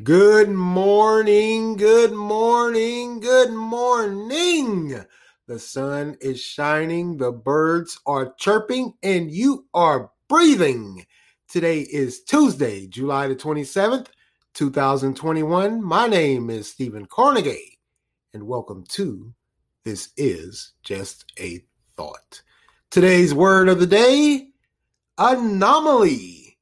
Good morning, good morning, good morning. The sun is shining, the birds are chirping, and you are breathing. Today is Tuesday, July the 27th, 2021. My name is Stephen Carnegie, and welcome to This Is Just a Thought. Today's word of the day anomaly,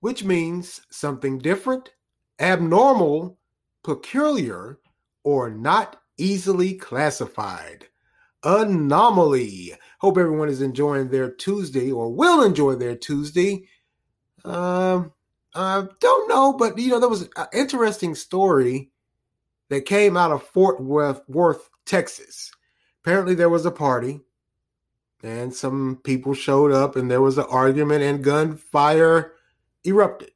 which means something different abnormal, peculiar, or not easily classified. Anomaly. Hope everyone is enjoying their Tuesday or will enjoy their Tuesday. Um, I don't know, but you know, there was an interesting story that came out of Fort Worth, Worth, Texas. Apparently, there was a party and some people showed up, and there was an argument, and gunfire erupted.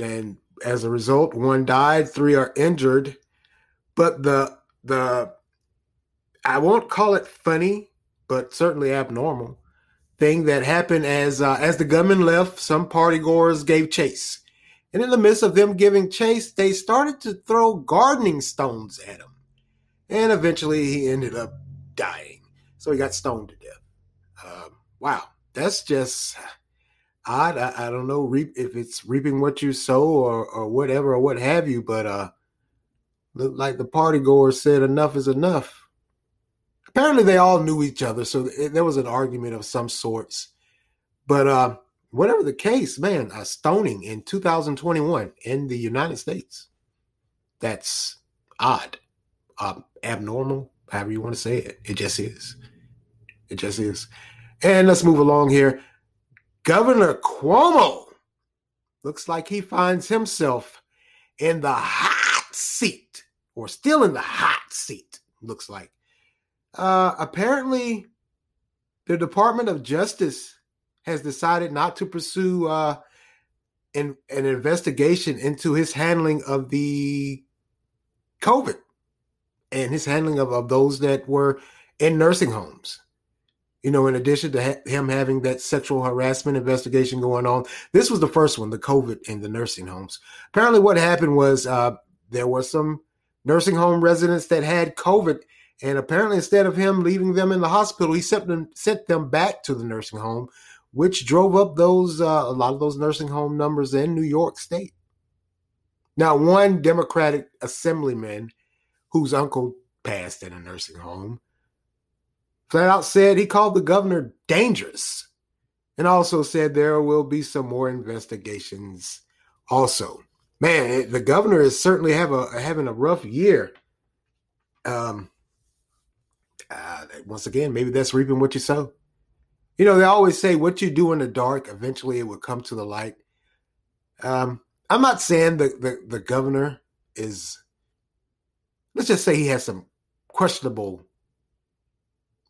And as a result, one died, three are injured. But the the I won't call it funny, but certainly abnormal thing that happened as uh, as the gunman left, some party goers gave chase. And in the midst of them giving chase, they started to throw gardening stones at him. And eventually he ended up dying. So he got stoned to death. Um, wow, that's just odd. I, I don't know reap if it's reaping what you sow or or whatever or what have you, but uh look like the party goers said enough is enough. Apparently they all knew each other, so there was an argument of some sorts. But uh whatever the case, man, a stoning in 2021 in the United States. That's odd. Uh, abnormal, however you want to say it. It just is. It just is. And let's move along here. Governor Cuomo looks like he finds himself in the hot seat, or still in the hot seat, looks like. Uh, apparently, the Department of Justice has decided not to pursue uh, an, an investigation into his handling of the COVID and his handling of, of those that were in nursing homes you know, in addition to ha- him having that sexual harassment investigation going on, this was the first one, the COVID in the nursing homes. Apparently, what happened was uh, there were some nursing home residents that had COVID, and apparently, instead of him leaving them in the hospital, he sent them sent them back to the nursing home, which drove up those uh, a lot of those nursing home numbers in New York State. Now, one Democratic assemblyman whose uncle passed in a nursing home flat out said he called the governor dangerous and also said there will be some more investigations also. Man the governor is certainly have a having a rough year. Um uh, once again maybe that's reaping what you sow. You know they always say what you do in the dark eventually it will come to the light. Um i'm not saying the the, the governor is let's just say he has some questionable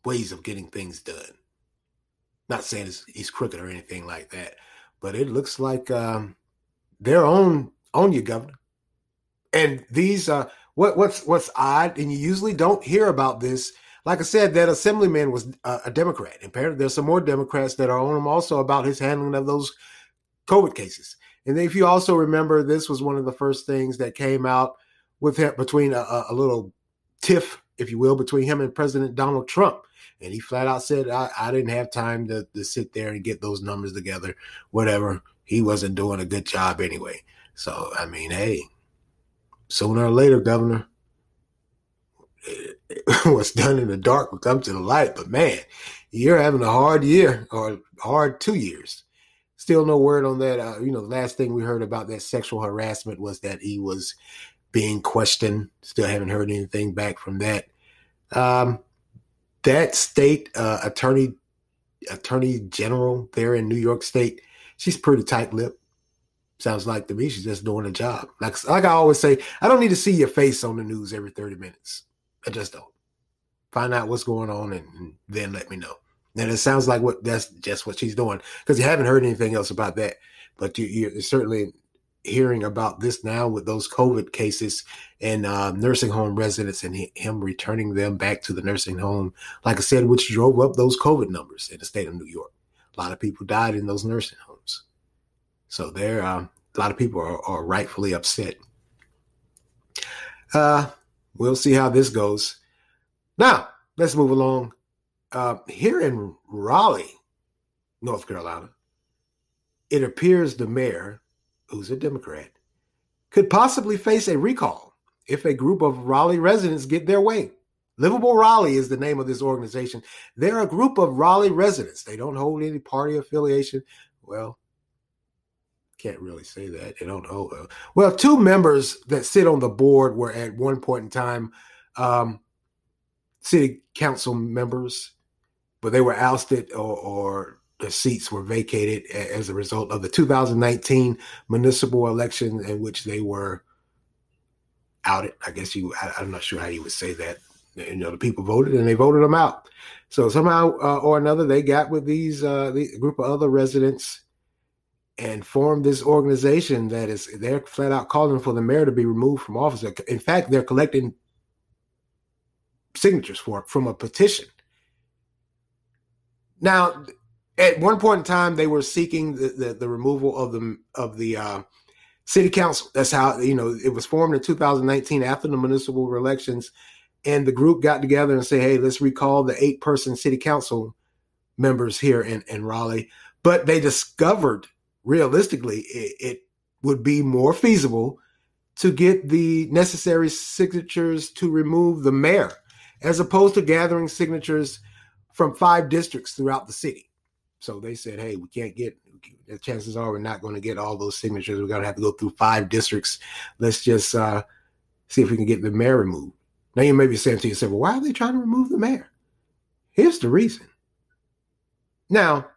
ways of getting things done. Not saying he's crooked or anything like that, but it looks like um, they're on you, Governor. And these uh, what what's what's odd, and you usually don't hear about this. Like I said, that assemblyman was uh, a Democrat. And apparently, there's some more Democrats that are on him also about his handling of those COVID cases. And if you also remember, this was one of the first things that came out with him between a, a little tiff, if you will, between him and President Donald Trump. And he flat out said, I, I didn't have time to, to sit there and get those numbers together, whatever. He wasn't doing a good job anyway. So, I mean, hey, sooner or later, Governor, what's done in the dark will come to the light. But man, you're having a hard year or hard two years. Still no word on that. Uh, you know, the last thing we heard about that sexual harassment was that he was being questioned. Still haven't heard anything back from that. Um, that state uh, attorney attorney general there in New York State, she's pretty tight lipped. Sounds like to me she's just doing a job. Like like I always say, I don't need to see your face on the news every 30 minutes. I just don't. Find out what's going on and, and then let me know. And it sounds like what that's just what she's doing because you haven't heard anything else about that. But you, you're certainly hearing about this now with those COVID cases and uh, nursing home residents and him returning them back to the nursing home, like I said, which drove up those COVID numbers in the state of New York. A lot of people died in those nursing homes. So there, uh, a lot of people are, are rightfully upset. Uh, we'll see how this goes. Now, let's move along. Uh, here in Raleigh, North Carolina, it appears the mayor, who's a Democrat, could possibly face a recall if a group of Raleigh residents get their way. Livable Raleigh is the name of this organization. They're a group of Raleigh residents. They don't hold any party affiliation. Well, can't really say that. They don't hold. Uh, well, two members that sit on the board were at one point in time um, city council members, but they were ousted or, or the seats were vacated as a result of the 2019 municipal election in which they were outed. I guess you, I, am not sure how you would say that. You know, the people voted and they voted them out. So somehow uh, or another, they got with these uh, the group of other residents and formed this organization that is they're flat out calling for the mayor to be removed from office. In fact, they're collecting signatures for from a petition. Now, at one point in time, they were seeking the, the, the removal of the of the uh, city council. That's how you know it was formed in 2019 after the municipal elections, and the group got together and say, "Hey, let's recall the eight person city council members here in, in Raleigh." But they discovered, realistically, it, it would be more feasible to get the necessary signatures to remove the mayor, as opposed to gathering signatures from five districts throughout the city. So they said, hey, we can't get, the chances are we're not going to get all those signatures. We're going to have to go through five districts. Let's just uh, see if we can get the mayor removed. Now you may be saying to yourself, well, why are they trying to remove the mayor? Here's the reason. Now,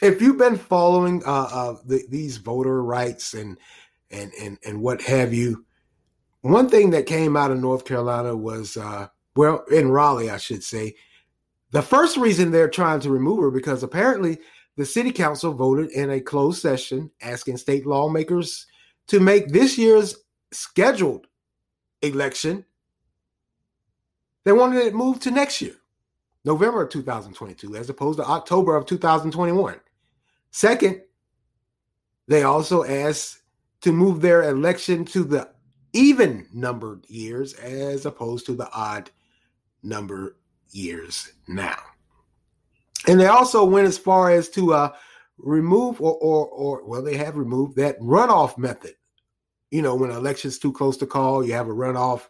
if you've been following uh, uh, the, these voter rights and and and and what have you, one thing that came out of North Carolina was, uh, well, in Raleigh, I should say, the first reason they're trying to remove her because apparently the city council voted in a closed session asking state lawmakers to make this year's scheduled election. They wanted it moved to next year, November of 2022, as opposed to October of 2021. Second, they also asked to move their election to the even numbered years as opposed to the odd number years now. And they also went as far as to uh, remove or, or, or, well, they have removed that runoff method. You know, when an election's too close to call, you have a runoff.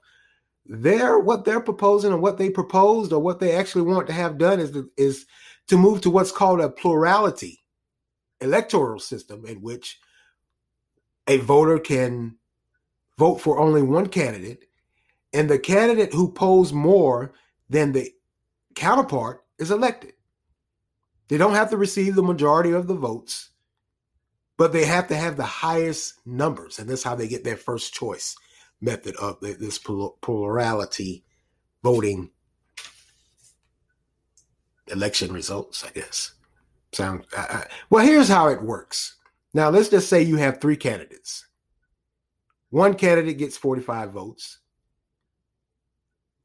They're what they're proposing and what they proposed or what they actually want to have done is is to move to what's called a plurality electoral system in which a voter can vote for only one candidate and the candidate who polls more than the counterpart is elected. They don't have to receive the majority of the votes, but they have to have the highest numbers. And that's how they get their first choice method of this plurality voting election results, I guess. Sound uh, well, here's how it works. Now, let's just say you have three candidates. One candidate gets 45 votes.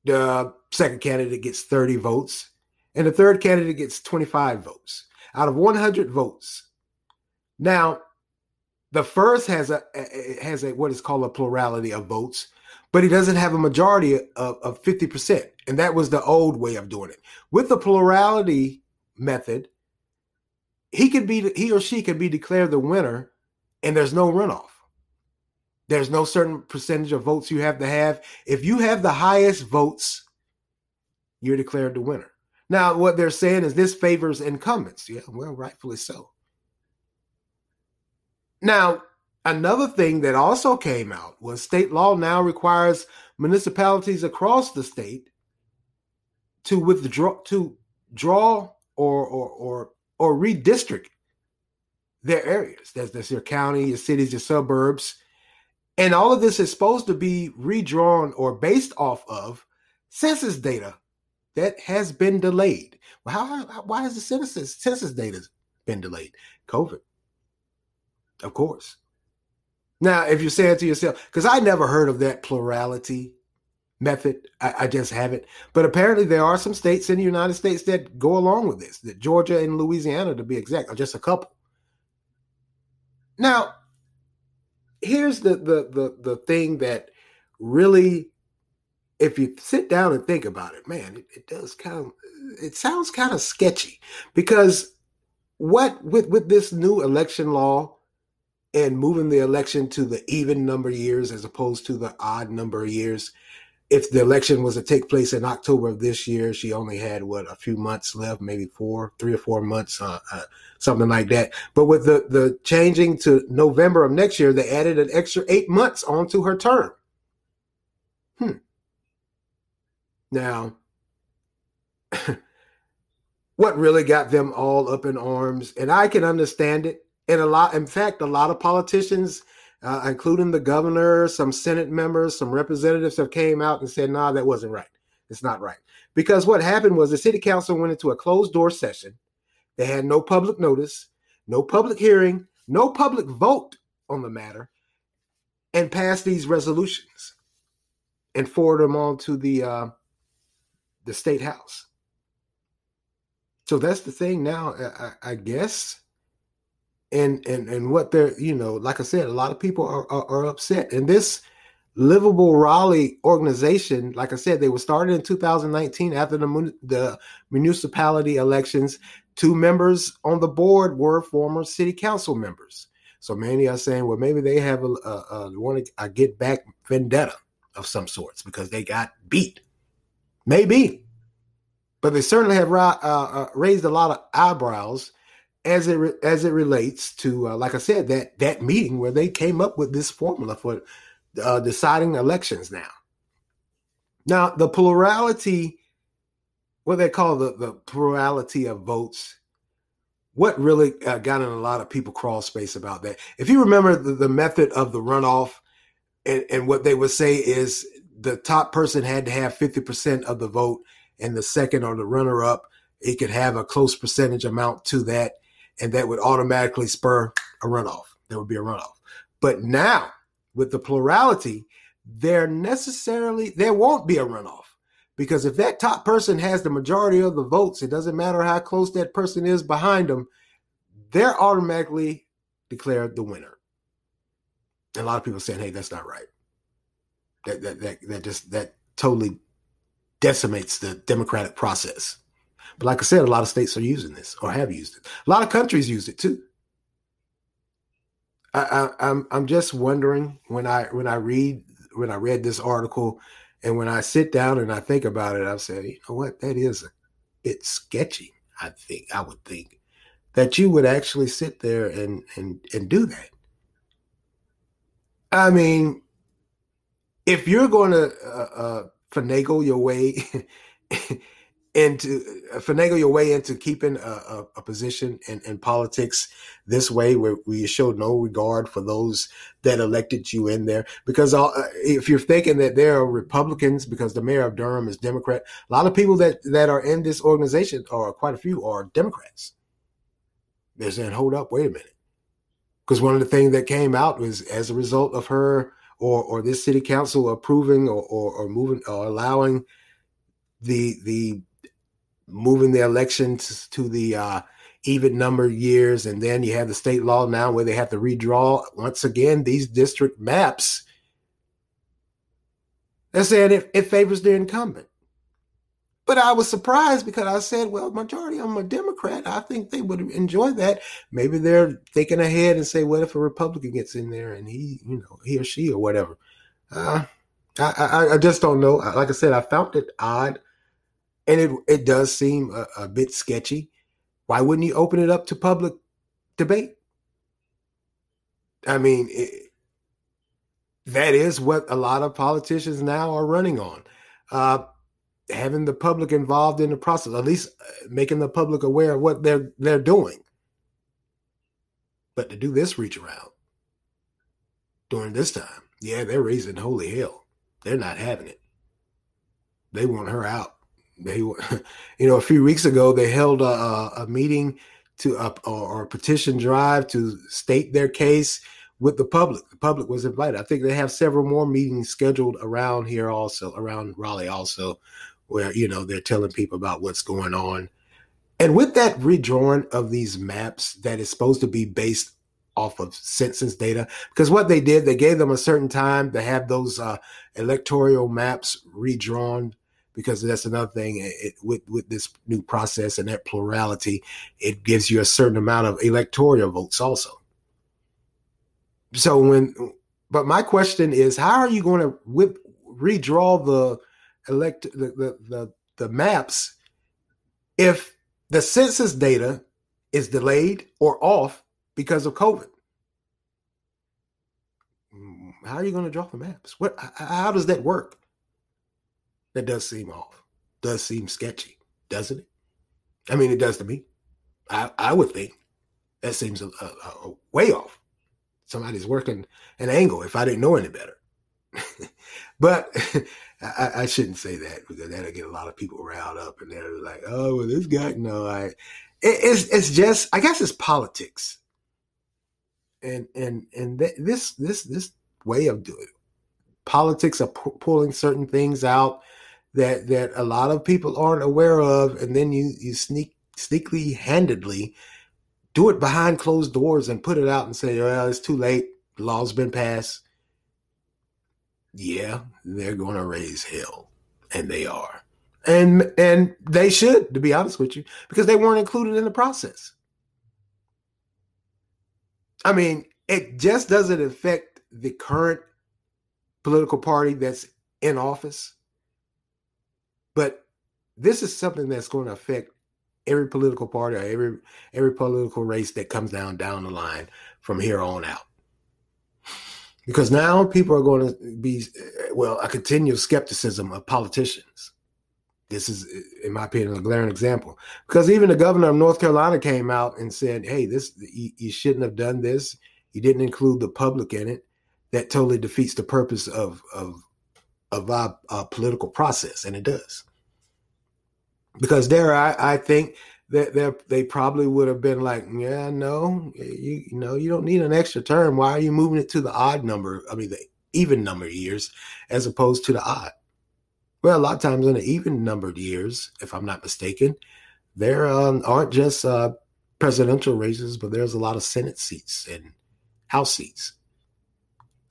The second candidate gets 30 votes, and the third candidate gets 25 votes out of 100 votes. Now, the first has a has a what is called a plurality of votes, but he doesn't have a majority of, of 50%. And that was the old way of doing it. With the plurality method, he could be he or she could be declared the winner and there's no runoff. There's no certain percentage of votes you have to have. If you have the highest votes, you're declared the winner. Now, what they're saying is this favors incumbents. Yeah, well, rightfully so. Now, another thing that also came out was state law now requires municipalities across the state to withdraw to draw or or or or redistrict their areas. That's, that's your county, your cities, your suburbs. And all of this is supposed to be redrawn or based off of census data that has been delayed. Well, how, how why has the census census data been delayed? COVID, of course. Now, if you're saying to yourself, because I never heard of that plurality method, I, I, just haven't. But apparently, there are some states in the United States that go along with this. That Georgia and Louisiana, to be exact, are just a couple. Now, here's the the the the thing that really if you sit down and think about it, man, it, it does kind of it sounds kind of sketchy because what with with this new election law and moving the election to the even number years as opposed to the odd number of years. If the election was to take place in October of this year, she only had what a few months left, maybe four, three or four months, uh, uh, something like that. But with the the changing to November of next year, they added an extra eight months onto her term. Hmm. Now, what really got them all up in arms, and I can understand it. And a lot, in fact, a lot of politicians, uh, including the governor, some Senate members, some representatives have came out and said, "Nah, that wasn't right. It's not right." Because what happened was the city council went into a closed door session. They had no public notice, no public hearing, no public vote on the matter, and passed these resolutions and forwarded them on to the uh, the state house. So that's the thing now, I, I, guess. And and and what they're, you know, like I said, a lot of people are, are, are upset. And this livable Raleigh organization, like I said, they were started in 2019 after the the municipality elections. Two members on the board were former city council members. So many are saying, well, maybe they have a, a, a want to get back vendetta of some sorts because they got beat Maybe, but they certainly have uh, uh, raised a lot of eyebrows as it re- as it relates to, uh, like I said, that that meeting where they came up with this formula for uh, deciding elections. Now, now the plurality, what they call the the plurality of votes. What really uh, got in a lot of people crawl space about that? If you remember the, the method of the runoff, and, and what they would say is the top person had to have 50% of the vote and the second or the runner up it could have a close percentage amount to that and that would automatically spur a runoff. There would be a runoff. But now with the plurality there necessarily there won't be a runoff. Because if that top person has the majority of the votes it doesn't matter how close that person is behind them they're automatically declared the winner. And a lot of people saying hey that's not right. That that that, that just that totally decimates the democratic process. But like I said, a lot of states are using this or have used it. A lot of countries use it too. I, I, I'm I'm just wondering when I when I read when I read this article and when I sit down and I think about it, I say, you know what, that is a bit sketchy. I think I would think that you would actually sit there and and and do that. I mean, if you're going to uh, uh, finagle your way into uh, finagle your way into keeping a, a, a position in, in, politics this way, where, you show no regard for those that elected you in there, because all, uh, if you're thinking that there are Republicans, because the mayor of Durham is Democrat, a lot of people that that are in this organization, or quite a few, are Democrats. They're saying, "Hold up, wait a minute," because one of the things that came out was as a result of her or or this city council approving or, or, or moving or allowing the the moving the election to, the uh, even number years, and then you have the state law now where they have to redraw once again these district maps. They're saying it, it favors the incumbent. But I was surprised because I said, well, majority them are Democrat. I think they would enjoy that. Maybe they're thinking ahead and say, what if a Republican gets in there and he, you know, he or she or whatever. Uh, I, I, I just don't know. Like I said, I found it odd, and it it does seem a, a bit sketchy. Why wouldn't you open it up to public debate? I mean, it, that is what a lot of politicians now are running on. Uh, having the public involved in the process, at least uh, making the public aware of what they're they're doing. But to do this reach around during this time, yeah, they're raising holy hell. They're not having it. They want her out. They, you know, a few weeks ago they held a, a meeting to uh, or a petition drive to state their case with the public. The public was invited. I think they have several more meetings scheduled around here, also around Raleigh, also where you know they're telling people about what's going on. And with that redrawing of these maps that is supposed to be based off of census data because what they did, they gave them a certain time to have those uh, electoral maps redrawn. Because that's another thing it, with with this new process and that plurality, it gives you a certain amount of electoral votes also. So when, but my question is, how are you going to whip, redraw the elect the, the the the maps if the census data is delayed or off because of COVID. Mm, how are you going to draw the maps? What? How does that work? That does seem off. Does seem sketchy, doesn't it? I mean, it does to me. I, I would think that seems a, a, a way off. Somebody's working an angle if I didn't know any better. but I, I, shouldn't say that because that'll get a lot of people riled up and they're like, oh, well, this guy, no, I, it, it's, it's just, I guess it's politics. And, and, and th- this, this, this way of doing it, politics pu- pulling certain things out that, that a lot of people aren't aware of. And then you, you sneak, sneakily handedly do it behind closed doors and put it out and say, well, it's too late. The law's been passed yeah, they're going to raise hell, and they are, and and they should, to be honest with you, because they weren't included in the process. I mean, it just doesn't affect the current political party that's in office, but this is something that's going to affect every political party or every every political race that comes down down the line from here on out. Because now people are going to be well a continual skepticism of politicians. This is in my opinion a glaring example. Because even the governor of north carolina came out and said hey this you, you shouldn't have done this. You didn't include the public in it. That totally defeats the purpose of of of our, our political process and it does because there I, I think that they probably would have been like, yeah, no, you, you know, you don't need an extra term. Why are you moving it to the odd number? I mean, the even number years as opposed to the odd. Well, a lot of times in the even numbered years, if I'm not mistaken, there um, aren't just uh, presidential races, but there's a lot of Senate seats and House seats.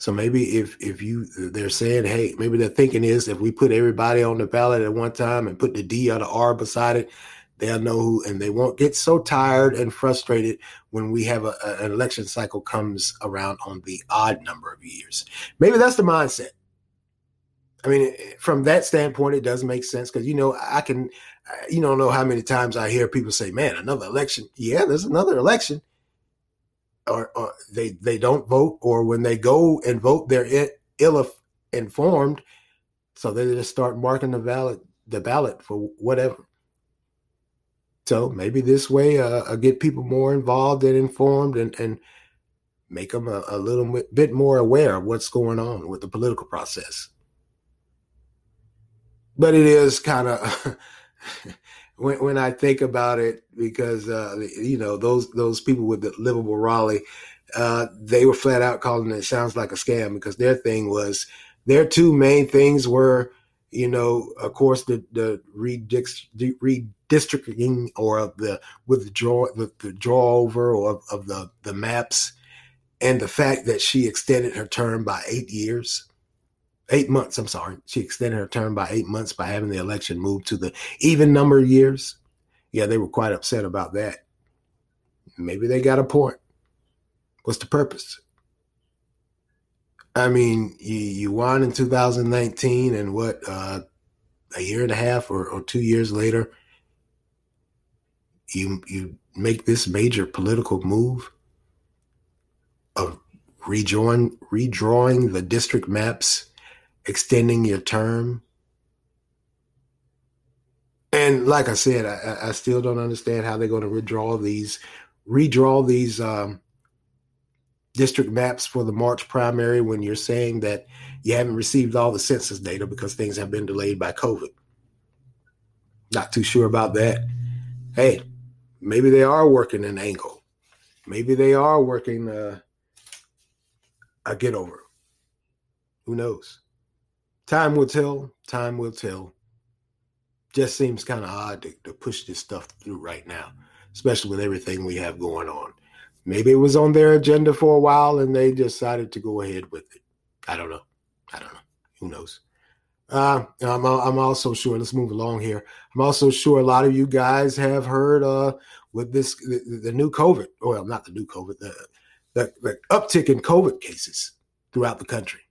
So maybe if if you they're saying, hey, maybe the thinking is if we put everybody on the ballot at one time and put the D or the R beside it, They'll know who, and they won't get so tired and frustrated when we have a, a, an election cycle comes around on the odd number of years. Maybe that's the mindset. I mean, from that standpoint, it does make sense because you know I can, you don't know how many times I hear people say, "Man, another election." Yeah, there's another election, or, or they they don't vote, or when they go and vote, they're ill informed, so they just start marking the ballot the ballot for whatever. So maybe this way, uh, I'll get people more involved and informed and, and make them a, a little bit more aware of what's going on with the political process. But it is kind of when when I think about it, because uh, you know those those people with the livable Raleigh, uh, they were flat out calling it sounds like a scam because their thing was their two main things were you know, of course, the the redistricting or the withdraw the, the draw over or of, of the the maps, and the fact that she extended her term by eight years, eight months. I'm sorry, she extended her term by eight months by having the election moved to the even number of years. Yeah, they were quite upset about that. Maybe they got a point. What's the purpose? I mean, you, you won in 2019, and what, uh, a year and a half or, or two years later, you you make this major political move of rejoin redrawing the district maps, extending your term. And like I said, I, I still don't understand how they're going to redraw these, redraw these um, district maps for the March primary when you're saying that you haven't received all the census data because things have been delayed by COVID. Not too sure about that. Hey, maybe they are working an angle. Maybe they are working uh, a get over. Who knows? Time will tell. Time will tell. Just seems kind of odd to, to push this stuff through right now, especially with everything we have going on. Maybe it was on their agenda for a while and they decided to go ahead with it. I don't know. I don't know. Who knows? Uh, I'm, I'm also sure, let's move along here. I'm also sure a lot of you guys have heard uh, with this, the, the new COVID, well, not the new COVID, the, the, the uptick in COVID cases throughout the country.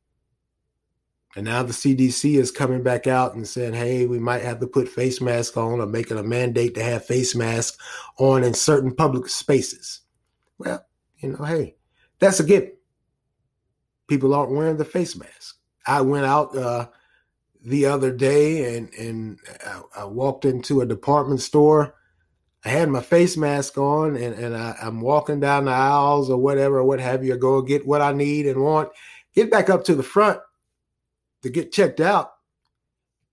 And now the CDC is coming back out and saying, hey, we might have to put face masks on or making a mandate to have face masks on in certain public spaces. Well, you know, hey, that's a given. People aren't wearing the face mask. I went out uh, the other day and, and I, I, walked into a department store. I had my face mask on and, and I, I'm walking down the aisles or whatever, or what have you, go get what I need and want, get back up to the front to get checked out.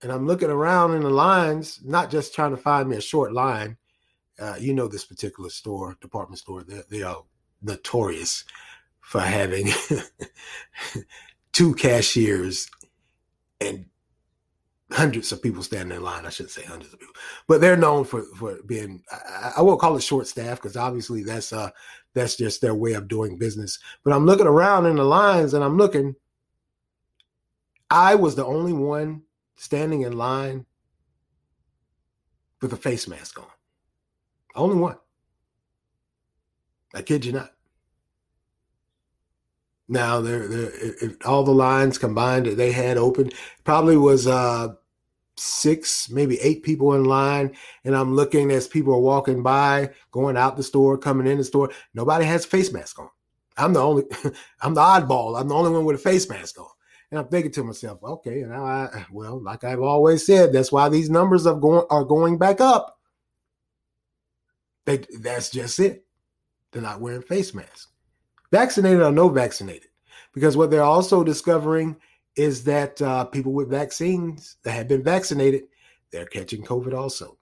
And I'm looking around in the lines, not just trying to find me a short line. Uh, you know this particular store, department store, they, they are notorious for having two cashiers and hundreds of people standing in line. I shouldn't say hundreds of people, but they're known for for being. I, I won't call it short staff because obviously that's uh that's just their way of doing business. But I'm looking around in the lines and I'm looking, I was the only one standing in line with a face mask on. Only one. I kid you not. Now, there, if all the lines combined that they had open, probably was uh, six, maybe eight people in line. And I'm looking as people are walking by, going out the store, coming in the store. Nobody has a face mask on. I'm the only, I'm the oddball. I'm the only one with a face mask on. And I'm thinking to myself, okay, now I well, like I've always said, that's why these numbers are going are going back up. They, that's just it. They're not wearing face masks, vaccinated or no vaccinated, because what they're also discovering is that uh, people with vaccines that have been vaccinated, they're catching COVID also.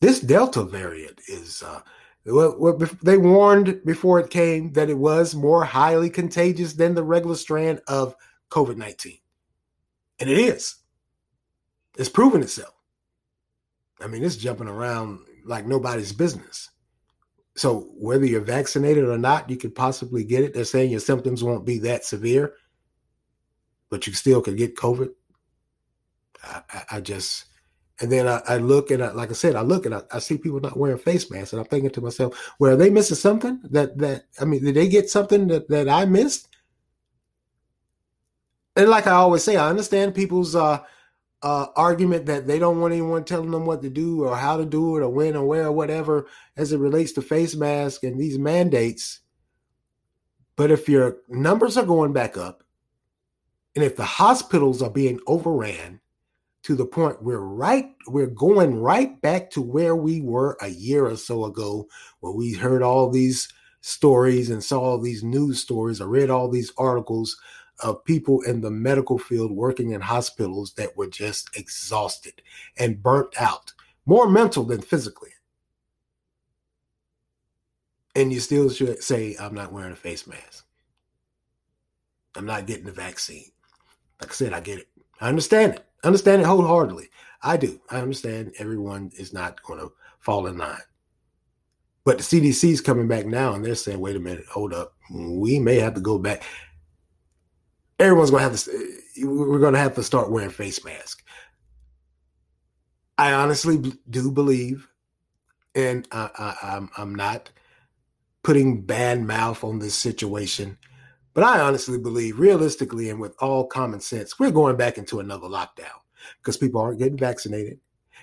This Delta variant is uh, they warned before it came that it was more highly contagious than the regular strand of COVID 19. And it is. It's proven itself. I mean, it's jumping around like nobody's business. So, whether you're vaccinated or not, you could possibly get it. They're saying your symptoms won't be that severe, but you still could get COVID. I, I, I just, and then I, I look and I, like I said, I look and I, I, see people not wearing face masks, and I'm thinking to myself, well, are they missing something? That that I mean, did they get something that, that I missed? And like I always say, I understand people's uh, uh, argument that they don't want anyone telling them what to do or how to do it or when or where or whatever as it relates to face masks and these mandates. But if your numbers are going back up, and if the hospitals are being overran to the point we're right we're going right back to where we were a year or so ago where we heard all these stories and saw all these news stories or read all these articles of people in the medical field working in hospitals that were just exhausted and burnt out more mental than physically. And you still should say i'm not wearing a face mask. I'm not getting the vaccine. Like i said i get it. I understand it understand it wholeheartedly. I do. I understand everyone is not going to fall in line. But the CDC is coming back now and they're saying, wait a minute, hold up. We may have to go back. Everyone's going to have to, eh, we're going to have to start wearing face masks. I honestly do believe, and I, I, I'm, I'm not putting bad mouth on this situation but I honestly believe, realistically and with all common sense, we're going back into another lockdown because people aren't getting vaccinated.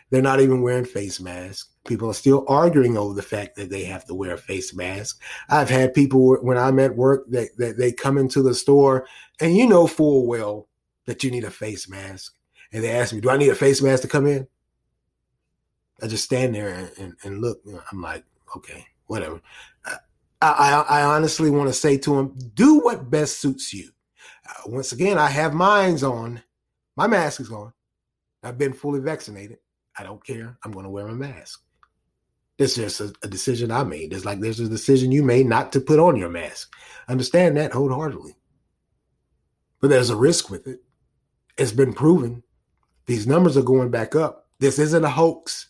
They're not even wearing face masks. People are still arguing over the fact that they have to wear a face mask. I've had people when I'm at work that, that they come into the store and you know full well that you need a face mask. And they ask me, Do I need a face mask to come in? I just stand there and, and, and look. I'm like, okay, whatever. Uh, I, I, honestly want to say to him, do what best suits you. Uh, once again, I have mines on. My mask is on. I've been fully vaccinated. I don't care. I'm going to wear my mask. It's just a, a decision I made. It's like there's a decision you made not to put on your mask. Understand that wholeheartedly. But there's a risk with it. It's been proven. These numbers are going back up. This isn't a hoax.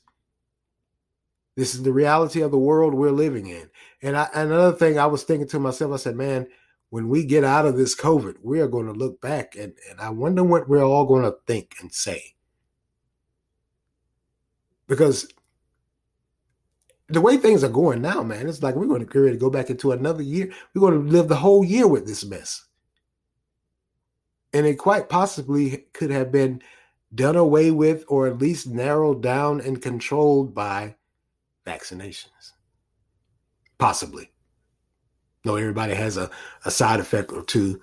This is the reality of the world we're living in. And I, another thing I was thinking to myself, I said, man, when we get out of this COVID, we are going to look back and, and I wonder what we're all going to think and say. Because the way things are going now, man, it's like we're going to ready to go back into another year. We're going to live the whole year with this mess. And it quite possibly could have been done away with or at least narrowed down and controlled by vaccinations. Possibly. No, everybody has a, a side effect or two,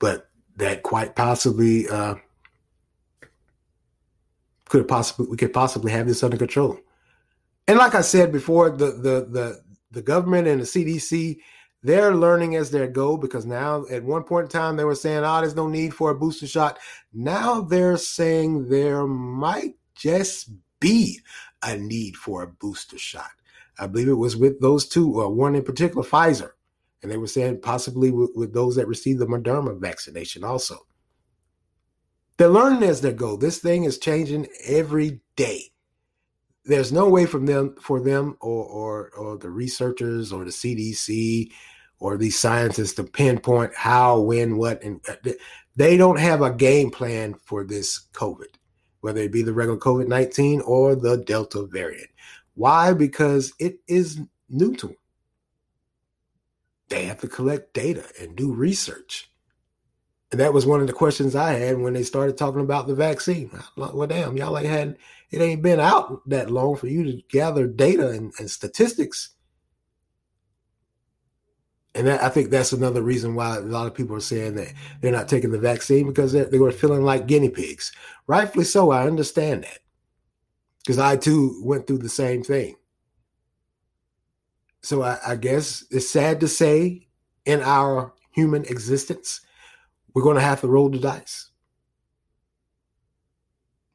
but that quite possibly uh, could possibly we could possibly have this under control. And like I said before, the the the the government and the CDC they're learning as they go because now at one point in time they were saying, "Oh, there's no need for a booster shot." Now they're saying there might just be a need for a booster shot. I believe it was with those two, or one in particular, Pfizer, and they were saying possibly with, with those that received the Moderna vaccination also. They're learning as they go. This thing is changing every day. There's no way them for them or, or or the researchers or the CDC or these scientists to pinpoint how, when, what, and uh, they don't have a game plan for this COVID, whether it be the regular COVID 19 or the Delta variant. Why? Because it is new to them. They have to collect data and do research. And that was one of the questions I had when they started talking about the vaccine. Well, damn, y'all ain't had it ain't been out that long for you to gather data and, and statistics. And that, I think that's another reason why a lot of people are saying that they're not taking the vaccine because they were feeling like guinea pigs. Rightfully so. I understand that because I too went through the same thing. So I, I guess it's sad to say in our human existence, we're going to have to roll the dice.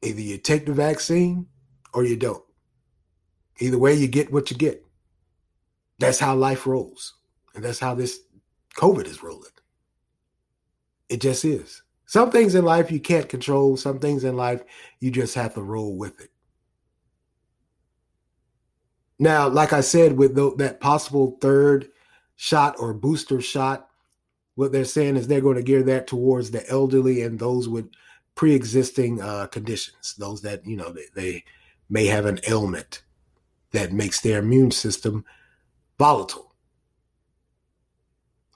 Either you take the vaccine or you don't. Either way, you get what you get. That's how life rolls. And that's how this COVID is rolling. It just is. Some things in life you can't control, some things in life you just have to roll with it. Now, like I said, with the, that possible third shot or booster shot, what they're saying is they're going to gear that towards the elderly and those with pre-existing uh, conditions, those that you know they, they may have an ailment that makes their immune system volatile.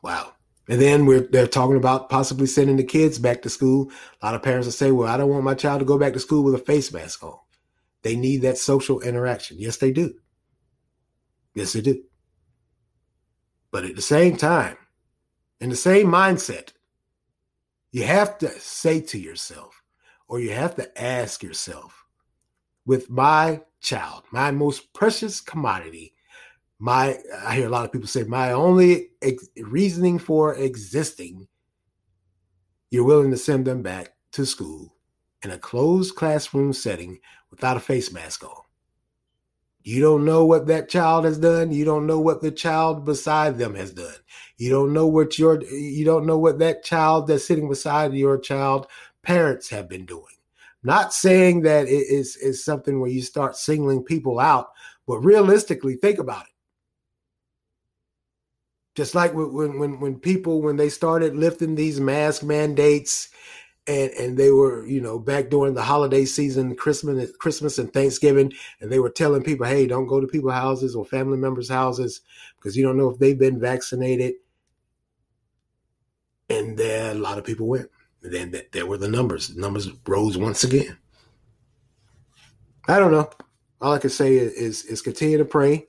Wow. And then we're they're talking about possibly sending the kids back to school. A lot of parents will say, "Well, I don't want my child to go back to school with a face mask on." They need that social interaction. Yes, they do. Yes, they do. But at the same time, in the same mindset, you have to say to yourself, or you have to ask yourself, with my child, my most precious commodity, my, I hear a lot of people say, my only ex- reasoning for existing, you're willing to send them back to school in a closed classroom setting without a face mask on. You don't know what that child has done. You don't know what the child beside them has done. You don't know what your you don't know what that child that's sitting beside your child parents have been doing. Not saying that it is is something where you start singling people out, but realistically think about it. Just like when when when people when they started lifting these mask mandates and and they were you know back during the holiday season christmas christmas and thanksgiving and they were telling people hey don't go to people's houses or family members houses because you don't know if they've been vaccinated. And then a lot of people went. And then there were the numbers. The numbers rose once again. I don't know. All i can say is is continue to pray.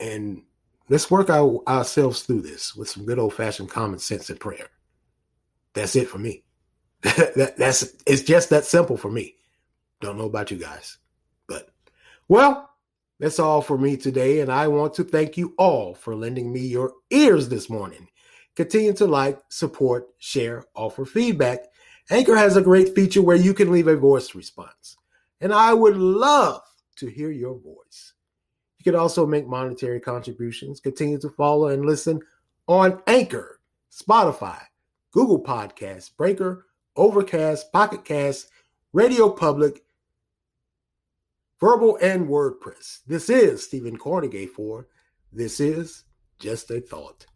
And let's work our, ourselves through this with some good old-fashioned common sense and prayer that's it for me. that, that's it's just that simple for me. Don't know about you guys, but well, that's all for me today, and I want to thank you all for lending me your ears this morning. Continue to like, support, share, offer feedback. Anchor has a great feature where you can leave a voice response, and I would love to hear your voice. You can also make monetary contributions. Continue to follow and listen on Anchor, Spotify, Google Podcasts, Breaker, Overcast, Pocket Cast, Radio Public, Vurbl, and WordPress. This is Stephen Cornegay for This is just a thought.